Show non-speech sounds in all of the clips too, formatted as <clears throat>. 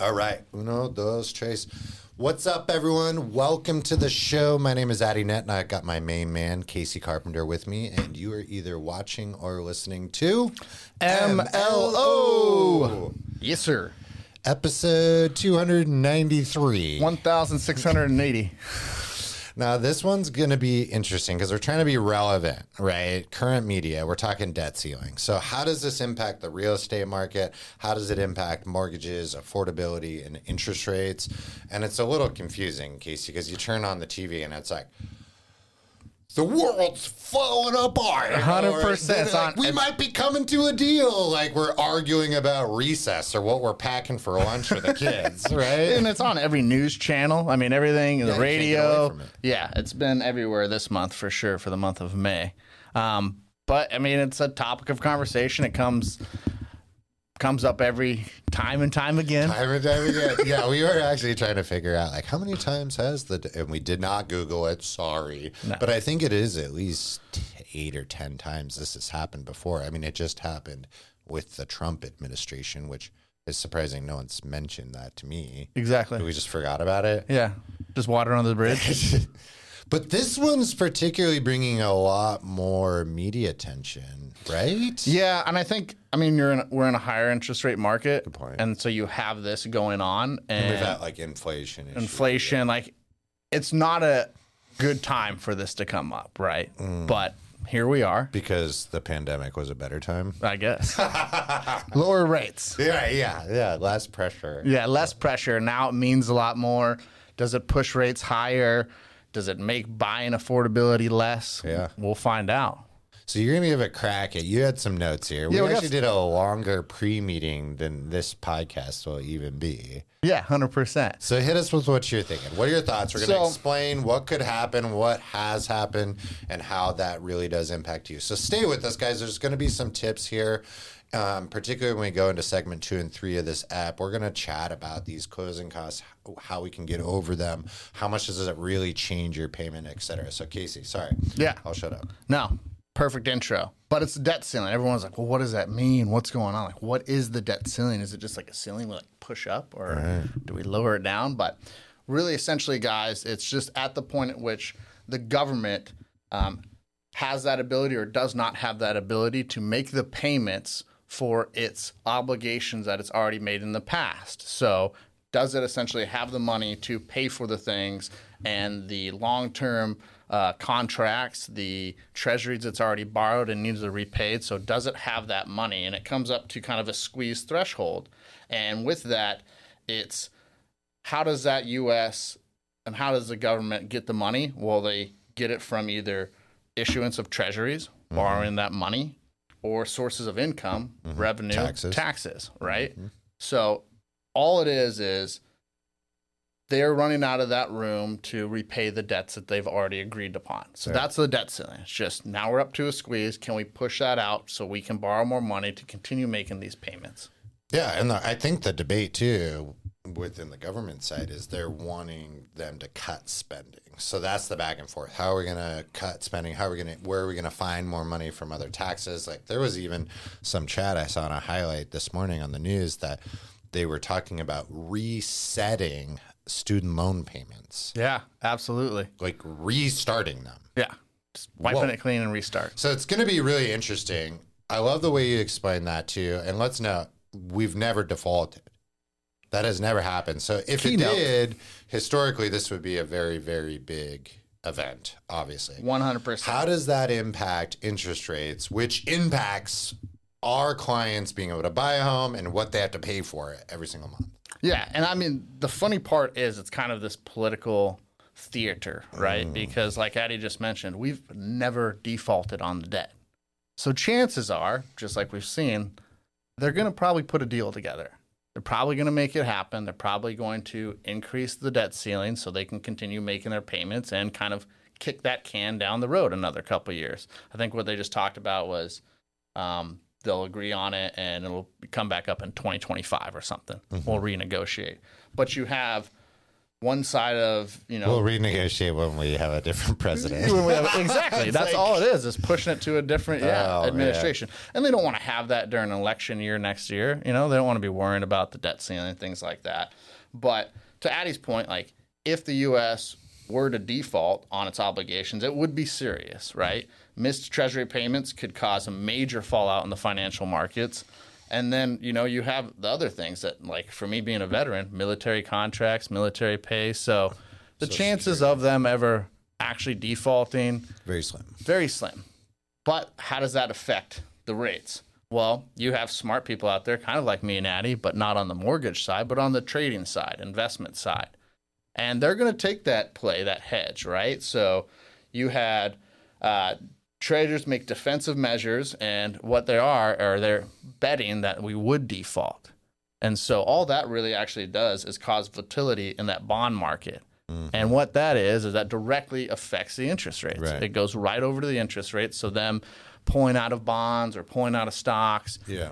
All right. Uno, dos, tres. What's up, everyone? Welcome to the show. My name is Addy Nett, and I got my main man, Casey Carpenter, with me. And you are either watching or listening to MLO, Yes, sir. episode 293. 1,680. <laughs> Now, this one's going to be interesting because we're trying to be relevant, right? Current media, we're talking debt ceiling. So, how does this impact the real estate market? How does it impact mortgages, affordability, and interest rates? And it's a little confusing, Casey, because you turn on the TV and it's like, the world's falling apart. 100%. Or like, we might be coming to a deal. Like we're arguing about recess or what we're packing for lunch for the kids, <laughs> right? And it's on every news channel. I mean, everything, the can't get away radio. it. Yeah, it's been everywhere this month for sure for the month of May. Um, but I mean, it's a topic of conversation. It comes comes up every time and time again. Time and time again. Yeah, we were actually trying to figure out like how many times has the and we did not Google it. Sorry, but I think it is at least eight or ten times this has happened before. I mean, it just happened with the Trump administration, which is surprising. No one's mentioned that to me. Exactly. We just forgot about it. Yeah, just water under the bridge. <laughs> But this one's particularly bringing a lot more media attention, right? Yeah, and I think I mean you're in we're in a higher interest rate market, Good point. and so you have this going on, and We've had like inflation. issues. inflation, like it's not a good time for this to come up, right? Mm. But here we are, because the pandemic was a better time. I guess. <laughs> Lower rates. Yeah, yeah, yeah. Less pressure. Yeah, less pressure. Now it means a lot more. Does it push rates higher? Does it make buying affordability less? Yeah. We'll find out. So you're gonna give it a crack at. You had some notes here. We Yeah, we got actually did a longer pre-meeting than this podcast will even be. Yeah, 100%. So hit us with what you're thinking. What are your thoughts? We're gonna So- explain what could happen, what has happened, and how that really does impact you. So stay with us, guys. There's gonna be some tips here. Um, particularly when we go into segment two and three of this app, we're going to chat about these closing costs, how we can get over them, how much does it really change your payment, et cetera. So, Casey, sorry. Yeah. I'll shut up. No, perfect intro. But it's the debt ceiling. Everyone's like, well, what does that mean? What's going on? Like, what is the debt ceiling? Is it just like a ceiling we like push up or do we lower it down? But really, essentially, guys, it's just at the point at which the government um, has that ability or does not have that ability to make the payments for its obligations that it's already made in the past. So, does it essentially have the money to pay for the things and the long term uh, contracts, the treasuries it's already borrowed and needs to repaid? So, does it have that money? And it comes up to kind of a squeeze threshold. And with that, it's how does that U.S. and how does the government get the money? Well, they get it from either issuance of treasuries, borrowing that money, or sources of income, mm-hmm. revenue, Taxes. taxes, right? Mm-hmm. So all it is is they're running out of that room to repay the debts that they've already agreed upon. So that's the debt ceiling. It's just now we're up to a squeeze. Can we push that out so we can borrow more money to continue making these payments? Yeah, and the, I think the debate too within the government side is they're wanting them to cut spending. So that's the back and forth. How are we going to cut spending? How are we going to where are we going to find more money from other taxes? Like there was even some chat I saw in a highlight this morning on the news that they were talking about resetting student loan payments, Yeah, absolutely. like restarting them. Yeah. Just wiping Whoa. it clean and restart. So it's going to be really interesting. I love the way you explain that too. And let's know we've never defaulted. That has never happened. So if Keynote. it did, historically, this would be a very, very big event, obviously. 100%. How does that impact interest rates, which impacts our clients being able to buy a home and what they have to pay for it every single month? Yeah, and I mean the funny part is it's kind of this political theater, right? Mm. Because like Addy just mentioned, we've never defaulted on the debt. So chances are, just like we've seen, they're going to probably put a deal together. They're probably going to make it happen. They're probably going to increase the debt ceiling so they can continue making their payments and kind of kick that can down the road another couple of years. I think what they just talked about was um, they'll agree on it and it'll come back up in 2025 or something. We'll renegotiate. But you have one side of you know We'll renegotiate when we have a different president. <laughs> when we have- exactly. <laughs> That's like- all it is, is pushing it to a different yeah, Oh, administration. And they don't want to have that during an election year next year. You know, they don't want to be worrying about the debt ceiling, and things like that. But to Addy's point, like if the US were to default on its obligations, it would be serious, right? Missed treasury payments could cause a major fallout in the financial markets. And then, you know, you have the other things that, like for me being a veteran, military contracts, military pay. So the chances of them ever actually defaulting, Very slim. very slim. But how does that affect the rates? Well, you have smart people out there, kind of like me and Addy, but not on the mortgage side, but on the trading side, investment side. And they're going to take that play, that hedge, right? So you had uh, traders make defensive measures, and what they are, are they're betting that we would default. And so all that really actually does is cause volatility in that bond market. Mm-hmm. And what that is, is that directly affects the interest rates. Right. It goes right over to the interest rates. So them pulling out of bonds or pulling out of stocks Yeah.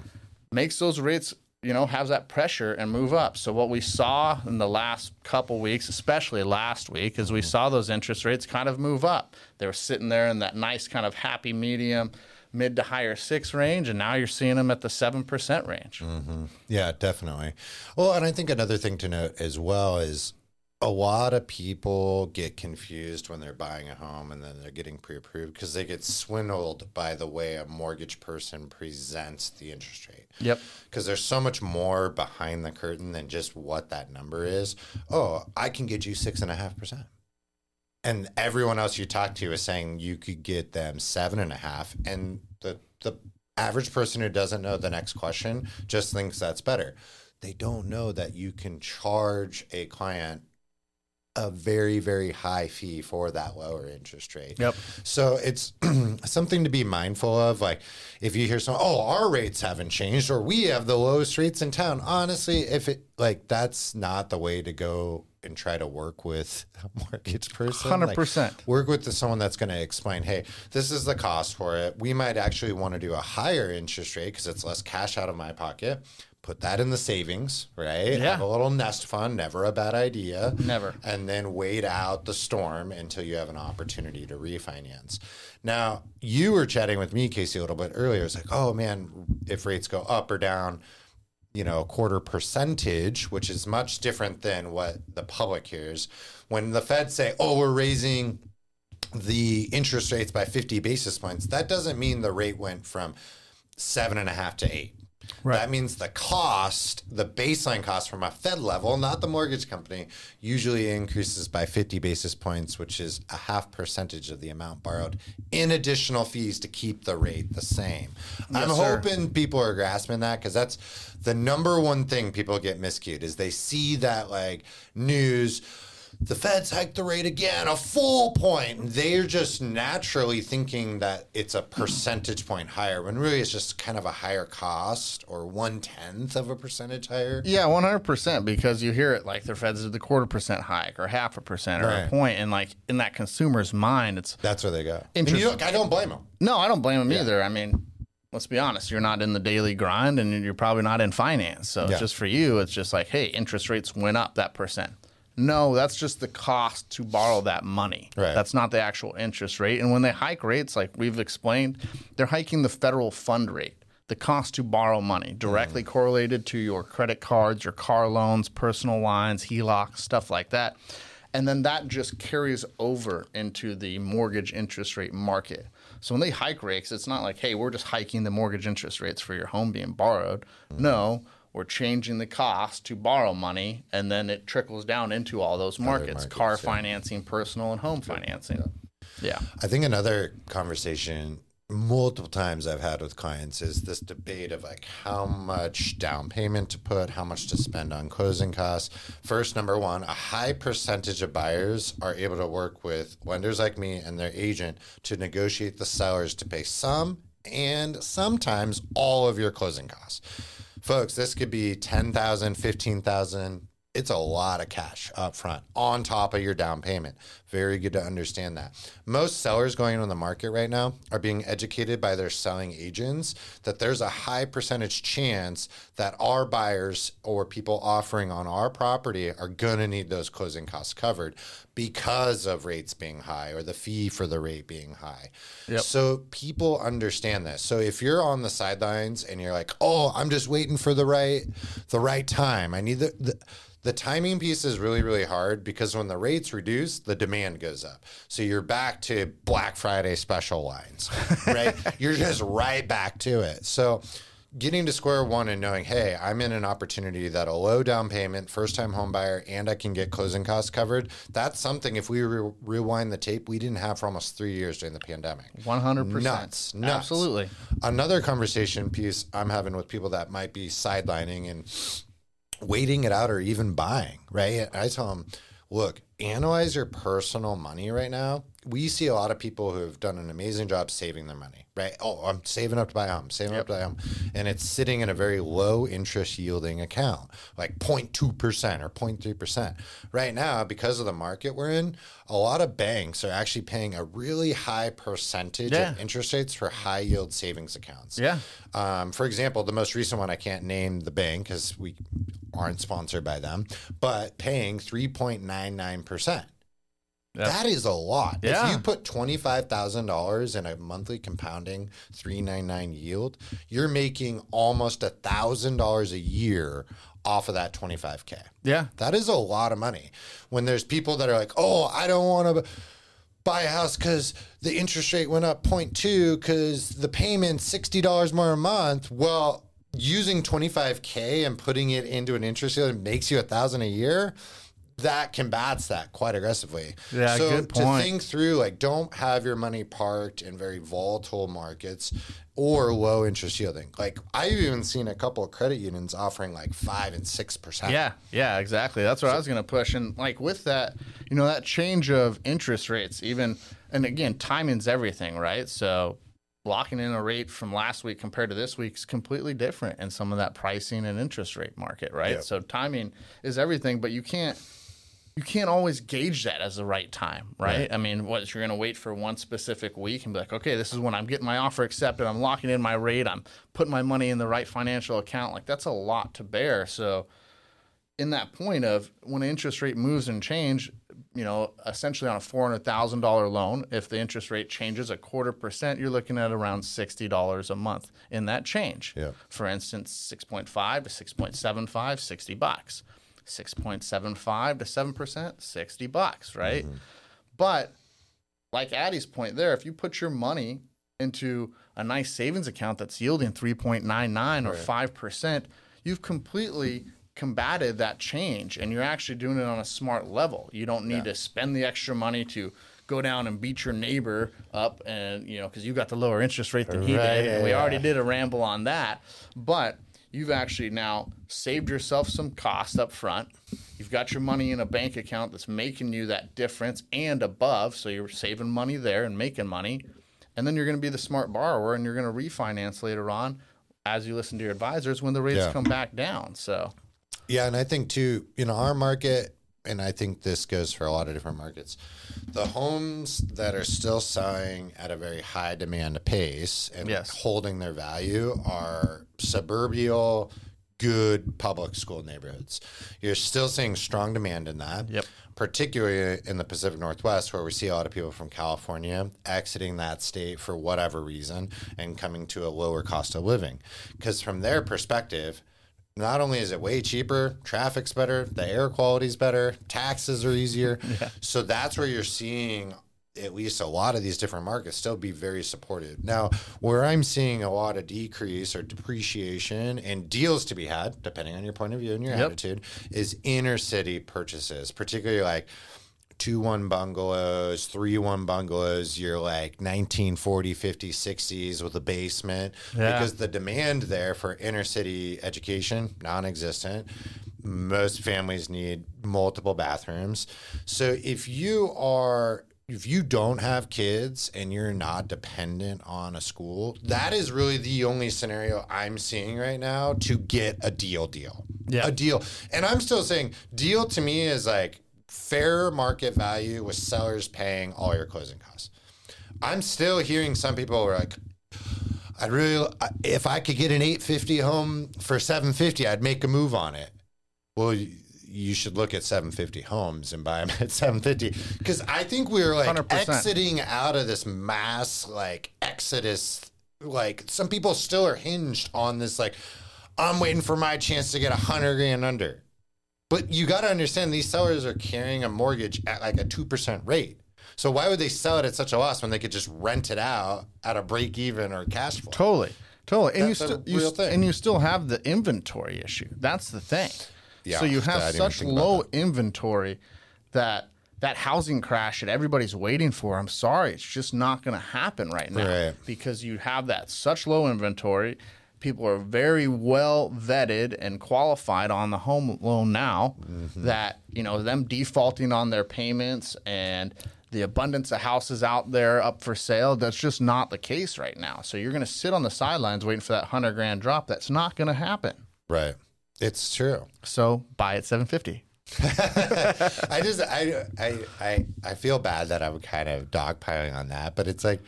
makes those rates, you know, have that pressure and move up. So what we saw in the last couple weeks, especially last week, is we mm-hmm. saw those interest rates kind of move up. They were sitting there in that nice kind of happy medium, mid to higher six range, and now you're seeing them at the seven percent range. Mm-hmm. Yeah, definitely. Well, and I think another thing to note as well is a lot of people get confused when they're buying a home and then they're getting pre-approved because they get swindled by the way a mortgage person presents the interest rate. Yep. Because there's so much more behind the curtain than just what that number is. Oh, I can get you six and a half percent. And everyone else you talk to is saying you could get them seven and a half. And the the average person who doesn't know the next question just thinks that's better. They don't know that you can charge a client a very, very high fee for that lower interest rate. Yep. So it's <clears throat> something to be mindful of. Like if you hear some, oh, our rates haven't changed or we have the lowest rates in town. Honestly, if it like that's not the way to go and try to work with <laughs> a mortgage person. 100%. work with the, someone that's going to explain, hey, this is the cost for it. We might actually want to do a higher interest rate because it's less cash out of my pocket. Put that in the savings, right? Yeah. Have a little nest fund, never a bad idea. Never. And then wait out the storm until you have an opportunity to refinance. Now, you were chatting with me, Casey, a little bit earlier. It's like, oh man, if rates go up or down, you know, a quarter percentage, which is much different than what the public hears. When the Fed say, oh, we're raising the interest rates by 50 basis points, that doesn't mean the rate went from seven and a half to eight. That means the cost, the baseline cost from a Fed level, not the mortgage company, usually increases by 50 basis points, which is a half percentage of the amount borrowed in additional fees to keep the rate the same. I'm sir. hoping people are grasping that because that's the number one thing people get miscued is they see that like news the Fed's hiked the rate again, a full point. They're just naturally thinking that it's a percentage point higher, when really it's just kind of a higher cost or one tenth of a percentage higher. Yeah, one hundred percent. Because you hear it like the Feds did the quarter percent hike or half a percent or a Right. point, and like in that consumer's mind, it's That's where they go. And Interest- you look, I don't blame them. no, I don't blame them either. I mean, let's be honest, you're not in the daily grind, and you're probably not in finance. So Yeah. just for you, it's just like, hey, interest rates went up that percent. No, that's just the cost to borrow that money. Right. That's not the actual interest rate. And when they hike rates, like we've explained, they're hiking the federal fund rate, the cost to borrow money, directly mm. correlated to your credit cards, your car loans, personal lines, HELOC, stuff like that. And then that just carries over into the mortgage interest rate market. So when they hike rates, it's not like, hey, we're just hiking the mortgage interest rates for your home being borrowed. Mm. No, we're changing the cost to borrow money, and then it trickles down into all those markets, markets, car yeah. financing, personal and home financing. Yeah. I think another conversation multiple times I've had with clients is this debate of like how much down payment to put, how much to spend on closing costs. First, number one, a high percentage of buyers are able to work with lenders like me and their agent to negotiate the sellers to pay some and sometimes all of your closing costs. Folks, this could be 10,000, 15,000. it's a lot of cash up front on top of your down payment. Very good to understand that. Most sellers going on the market right now are being educated by their selling agents that there's a high percentage chance that our buyers or people offering on our property are going to need those closing costs covered because of rates being high or the fee for the rate being high. Yep. So people understand this. So if you're on the sidelines and you're like, "Oh, I'm just waiting for the right the right time. I need the, the the timing piece is really, really hard because when the rates reduce, the demand goes up. So you're back to Black Friday special lines, right? <laughs> you're just right back to it. So getting to square one and knowing, hey, I'm in an opportunity that a low down payment, first time home buyer, and I can get closing costs covered. That's something, if we re- rewind the tape, we didn't have for almost three years during the pandemic. 100%. Nuts, nuts. Absolutely. Another conversation piece I'm having with people that might be sidelining and waiting it out or even buying, right? I tell them, look, analyze your personal money right now. We see a lot of people who have done an amazing job saving their money, right? Oh, I'm saving up to buy a home, saving up to buy a home. And it's sitting in a very low interest yielding account, like 0.2% or 0.3%. Right now, because of the market we're in, a lot of banks are actually paying a really high percentage Yeah. of interest rates for high yield savings accounts. Yeah. Um, for example, the most recent one, I can't name the bank because we aren't sponsored by them, but paying 3.99%. Yep. That is a lot. Yeah. If you put $25,000 in a monthly compounding 399 yield, you're making almost $1,000 a year off of that 25K. Yeah. That is a lot of money. When there's people that are like, oh, I don't want to buy a house because the interest rate went up 0.2 because the payment's $60 more a month. Well, using 25K and putting it into an interest rate that makes you a thousand a year, that combats that quite aggressively. Yeah, so good to think through, like, don't have your money parked in very volatile markets or low interest yielding. Like, I've even seen a couple of credit unions offering like five and six percent. Yeah, yeah, exactly. That's what I was going to push. And like with that, you know, that change of interest rates, even, and again, timing's everything, right? So locking in a rate from last week compared to this week is completely different in some of that pricing and interest rate market, right? Yeah. So timing is everything, but you can't. You can't always gauge that as the right time, right? Right. I mean, what you're going to wait for one specific week and be like, okay, this is when I'm getting my offer accepted. I'm locking in my rate. I'm putting my money in the right financial account. Like that's a lot to bear. So, in that point of when interest rate moves and change, you know, essentially on a four hundred thousand dollar loan, if the interest rate changes a quarter percent, you're looking at around sixty dollars a month in that change. Yeah. For instance, six point five to six point seven five, 60 bucks. Six point seven five to seven percent, sixty bucks, right? Mm-hmm. But like Addy's point there, if you put your money into a nice savings account that's yielding 3.99 or 5%, you've completely combated that change and you're actually doing it on a smart level. You don't need to spend the extra money to go down and beat your neighbor up and you know cuz you got the lower interest rate than he did. yeah, we yeah. already did a ramble on that. But you've actually now saved yourself some cost up front. You've got your money in a bank account that's making you that difference and above. So you're saving money there and making money. And then you're going to be the smart borrower and you're going to refinance later on as you listen to your advisors when the rates Yeah. come back down. So, Yeah, and I think too, you know, our market, and I think this goes for a lot of different markets. The homes that are still selling at a very high demand pace and Yes. holding their value are suburbial, good public school neighborhoods. You're still seeing strong demand in that. Yep. Particularly in the Pacific Northwest, where we see a lot of people from California exiting that state for whatever reason and coming to a lower cost of living. Because from their perspective, not only is it way cheaper, traffic's better, the air quality's better, taxes are easier. <laughs> So that's where you're seeing at least a lot of these different markets still be very supportive. Now, where I'm seeing a lot of decrease or depreciation and deals to be had, depending on your point of view and your Yep. attitude, is inner city purchases, particularly like two one bungalows, three one bungalows, you're like 1940, 50, 60s with a basement Yeah. because the demand there for inner city education non existent. Most families need multiple bathrooms. So if you are if you don't have kids and you're not dependent on a school, that is really the only scenario I'm seeing right now to get a deal deal. Yeah. a deal. And I'm still saying deal to me is like fair market value with sellers paying all your closing costs. I'm still hearing some people are like, I'd really, if I could get an 850 home for 750, I'd make a move on it. Well, you should look at 750 homes and buy them at 750 because I think we're like 100%. exiting out of this mass like exodus. Like some people still are hinged on this. Like I'm waiting for my chance to get a hundred grand under. But you got to understand these sellers are carrying a mortgage at like a 2% rate. So why would they sell it at such a loss when they could just rent it out at a break even or cash flow? Totally, totally. And That's you still you st- and you still have the inventory issue. That's the thing. Yeah, so you have such low inventory that that housing crash that everybody's waiting for. I'm sorry, it's just not going to happen right now Right. because you have that such low inventory. People are very well vetted and qualified on the home loan now Mm-hmm. that, you know, them defaulting on their payments and the abundance of houses out there up for sale, that's just not the case right now. So you're going to sit on the sidelines waiting for that 100 grand drop. That's not going to happen. Right. It's true. So buy at 750. <laughs> I just I I I I feel bad that I'm kind of dogpiling on that, but it's like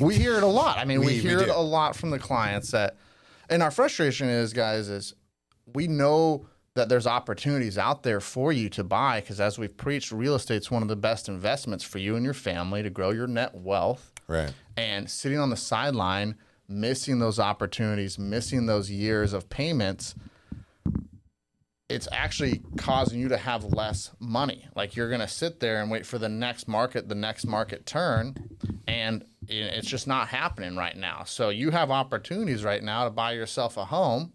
we hear it a lot. I mean, we, We- we hear it a lot from the clients that, and our frustration is, guys, is we know that there's opportunities out there for you to buy because, as we've preached, real estate's one of the best investments for you and your family to grow your net wealth. right. And sitting on the sideline, missing those opportunities, missing those years of payments, it's actually causing you to have less money. Like you're going to sit there and wait for the next market, the next market turn, and it's just not happening right now. So you have opportunities right now to buy yourself a home,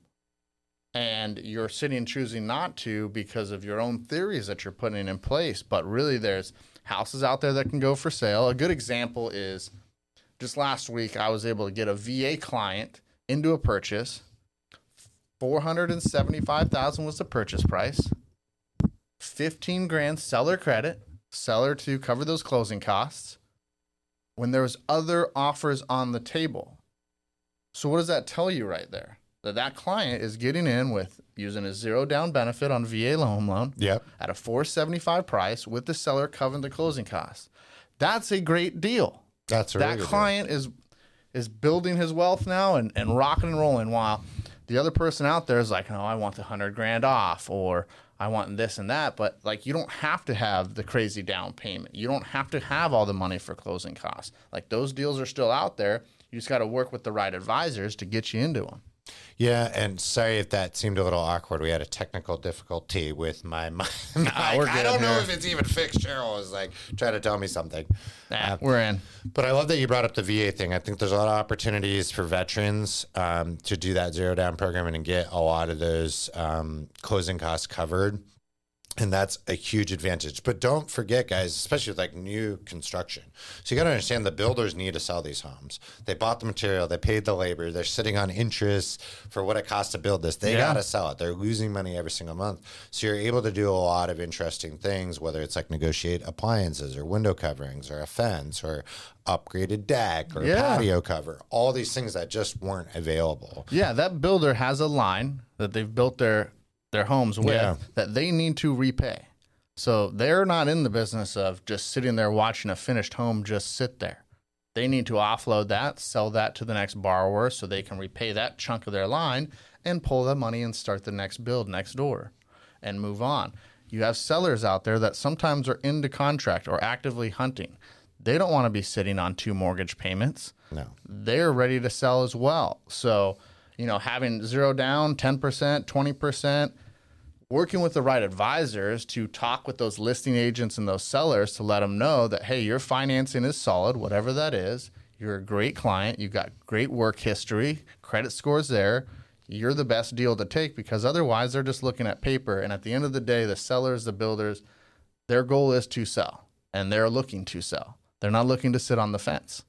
and you're sitting choosing not to because of your own theories that you're putting in place. But really, there's houses out there that can go for sale. A good example is just last week, I was able to get a VA client into a purchase. Four hundred and seventy-five thousand was the purchase price. Fifteen grand seller credit, seller to cover those closing costs. When there was other offers on the table, so what does that tell you right there? That that client is getting in with using a zero down benefit on VA home loan Yep. at a 475 price with the seller covering the closing costs. That's a great deal That's a really that client is is building his wealth now and, and rocking and rolling while the other person out there is like, oh, I want the hundred grand off or I want this and that. But like you don't have to have the crazy down payment. You don't have to have all the money for closing costs. Like those deals are still out there. You just got to work with the right advisors to get you into them. Yeah, and sorry if that seemed a little awkward. We had a technical difficulty with my <laughs> mic. <laughs> we're I don't know here. if it's even fixed. Cheryl was like trying to tell me something. Nah, we're in. But I love that you brought up the VA thing. I think there's a lot of opportunities for veterans um, to do that zero down program and get a lot of those um, closing costs covered. And that's a huge advantage. But don't forget, guys, especially with like new construction. So you got to understand the builders need to sell these homes. They bought the material, they paid the labor, they're sitting on interest for what it costs to build this. They Yeah. got to sell it. They're losing money every single month. So you're able to do a lot of interesting things, whether it's like negotiate appliances or window coverings or a fence or upgraded deck or Yeah. patio cover, all these things that just weren't available. Yeah, that builder has a line that they've built their their homes with Yeah. that they need to repay. So they're not in the business of just sitting there watching a finished home just sit there. They need to offload that, sell that to the next borrower so they can repay that chunk of their line and pull the money and start the next build next door and move on. You have sellers out there that sometimes are into contract or actively hunting. They don't want to be sitting on two mortgage payments No. they're ready to sell as well. So, you know, having zero down, 10%, 20%, working with the right advisors to talk with those listing agents and those sellers to let them know that, hey, your financing is solid, whatever that is. You're a great client. You've got great work history, credit scores there. You're the best deal to take because otherwise they're just looking at paper. And at the end of the day, the sellers, the builders, their goal is to sell and they're looking to sell. They're not looking to sit on the fence.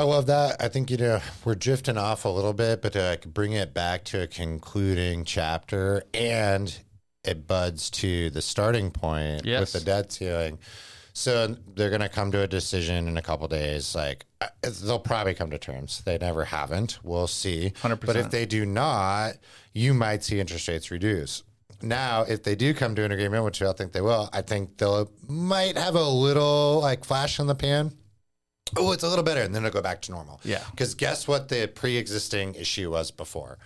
I love that. I think you know we're drifting off a little bit, but to like bring it back to a concluding chapter, and it buds to the starting point Yes. with the debt ceiling. So they're going to come to a decision in a couple days. Like uh, they'll probably come to terms. They never haven't. We'll see. 100%. But if they do not, you might see interest rates reduce. Now, if they do come to an agreement, which I think they will, I think they'll might have a little like flash in the pan. Oh, it's a little better, and then it'll go back to normal. Yeah. Because guess what the pre-existing issue was before?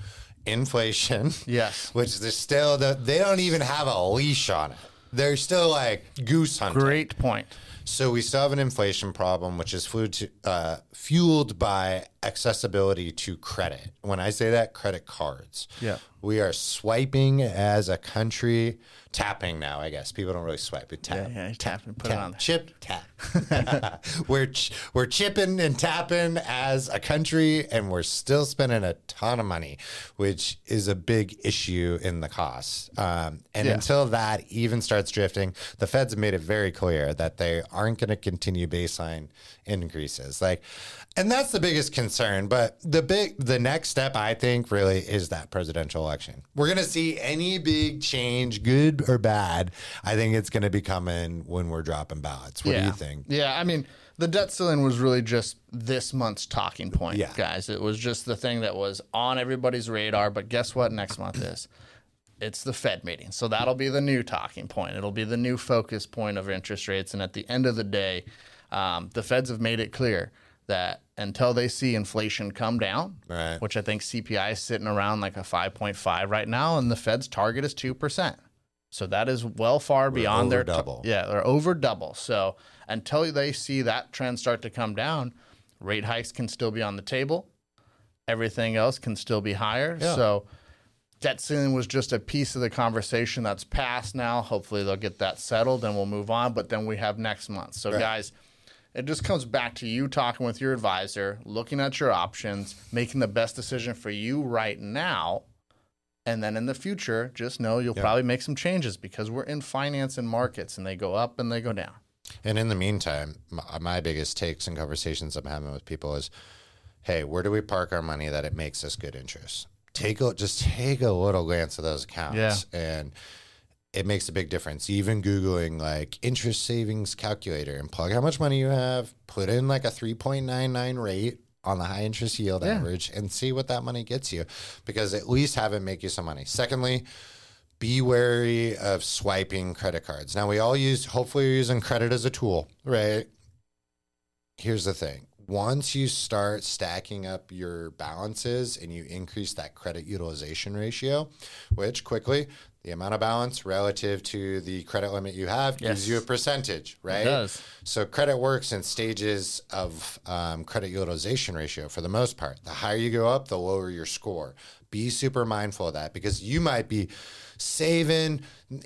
Inflation. Yes. <laughs> Which they're still the, they don't even have a leash on it. They're still like goose hunting. Great point. So we still have an inflation problem, which is fueled, to, uh, fueled by accessibility to credit. When I say that, credit cards. Yeah. We are swiping as a country, tapping now. I guess people don't really swipe. We tap. Yeah, yeah, tap and put it Tap, on there. chip tap. <laughs> we're ch- we're chipping and tapping as a country, and we're still spending a ton of money, which is a big issue in the costs. Um, and Yeah. until that even starts drifting, the Feds have made it very clear that they aren't going to continue baseline increases. Like, and that's the biggest concern. But the big, the next step, I think, really is that presidential election. We're going to see any big change, good or bad. I think it's going to be coming when we're dropping ballots. What yeah. do you think? Yeah, I mean, the debt ceiling was really just this month's talking point, Yeah. guys. It was just the thing that was on everybody's radar. But guess what? Next month is it's the Fed meeting, so that'll be the new talking point. It'll be the new focus point of interest rates. And at the end of the day, um, the Feds have made it clear that until they see inflation come down, Right. which I think CPI is sitting around like a 5.5 right now, and the Fed's target is 2%. So that is well far beyond their double. yeah, they're over double. So until they see that trend start to come down, rate hikes can still be on the table. Everything else can still be higher. Yeah. So debt ceiling was just a piece of the conversation that's passed now. Hopefully they'll get that settled and we'll move on. But then we have next month. So Right. guys, it just comes back to you talking with your advisor, looking at your options, making the best decision for you right now. And then in the future, just know you'll probably make some changes because we're in finance and markets and they go up and they go down. And in the meantime, my, uh, my biggest takes and conversations I'm having with people is, hey, where do we park our money that it makes us good interest? Take a just take a little glance at those accounts, Yeah. and it makes a big difference. Even googling like interest savings calculator and plug how much money you have, put in like a three point nine nine rate on the high interest yield Yeah. average, and see what that money gets you, because at least have it make you some money. Secondly. Be wary of swiping credit cards. Now we all use. Hopefully, you're using credit as a tool, right? here's the thing once you start stacking up your balances and you increase that credit utilization ratio which quickly the amount of balance relative to the credit limit you have gives you a percentage right? does. so credit works in stages of um, credit utilization ratio for the most part. The higher you go up the lower your score. Be super mindful of that because you might be saving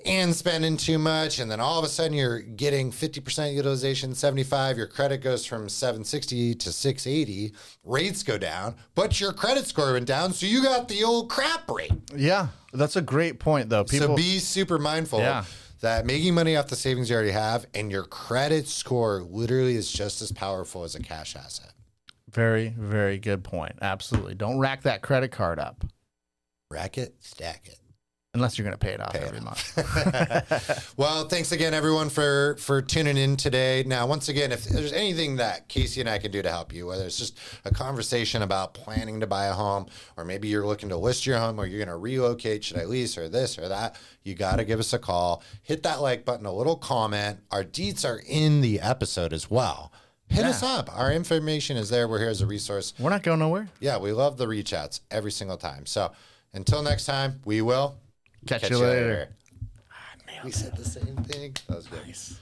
and spending too much and then all of a sudden you're getting 50% utilization 75 your credit goes from 760 to 680 rates go down but your credit score went down so you got the old crap rate Yeah, that's a great point, though. People, so be super mindful Yeah. that making money off the savings you already have and your credit score literally is just as powerful as a cash asset very, very good point. Absolutely. Don't rack that credit card up rack it stack it unless you're going to pay it off Pay every off. month. <laughs> well, thanks again, everyone, for for tuning in today. Now, once again, if there's anything that Casey and I can do to help you, whether it's just a conversation about planning to buy a home, or maybe you're looking to list your home, or you're going to relocate, should I lease, or this or that, you got to give us a call. Hit that like button, a little comment. Our deets are in the episode as well. Hit us up. Our information is there. We're here as a resource. We're not going nowhere. Yeah, we love the reach outs every single time. So until next time, we will Catch, you later. we said the same thing. That was good. Nice.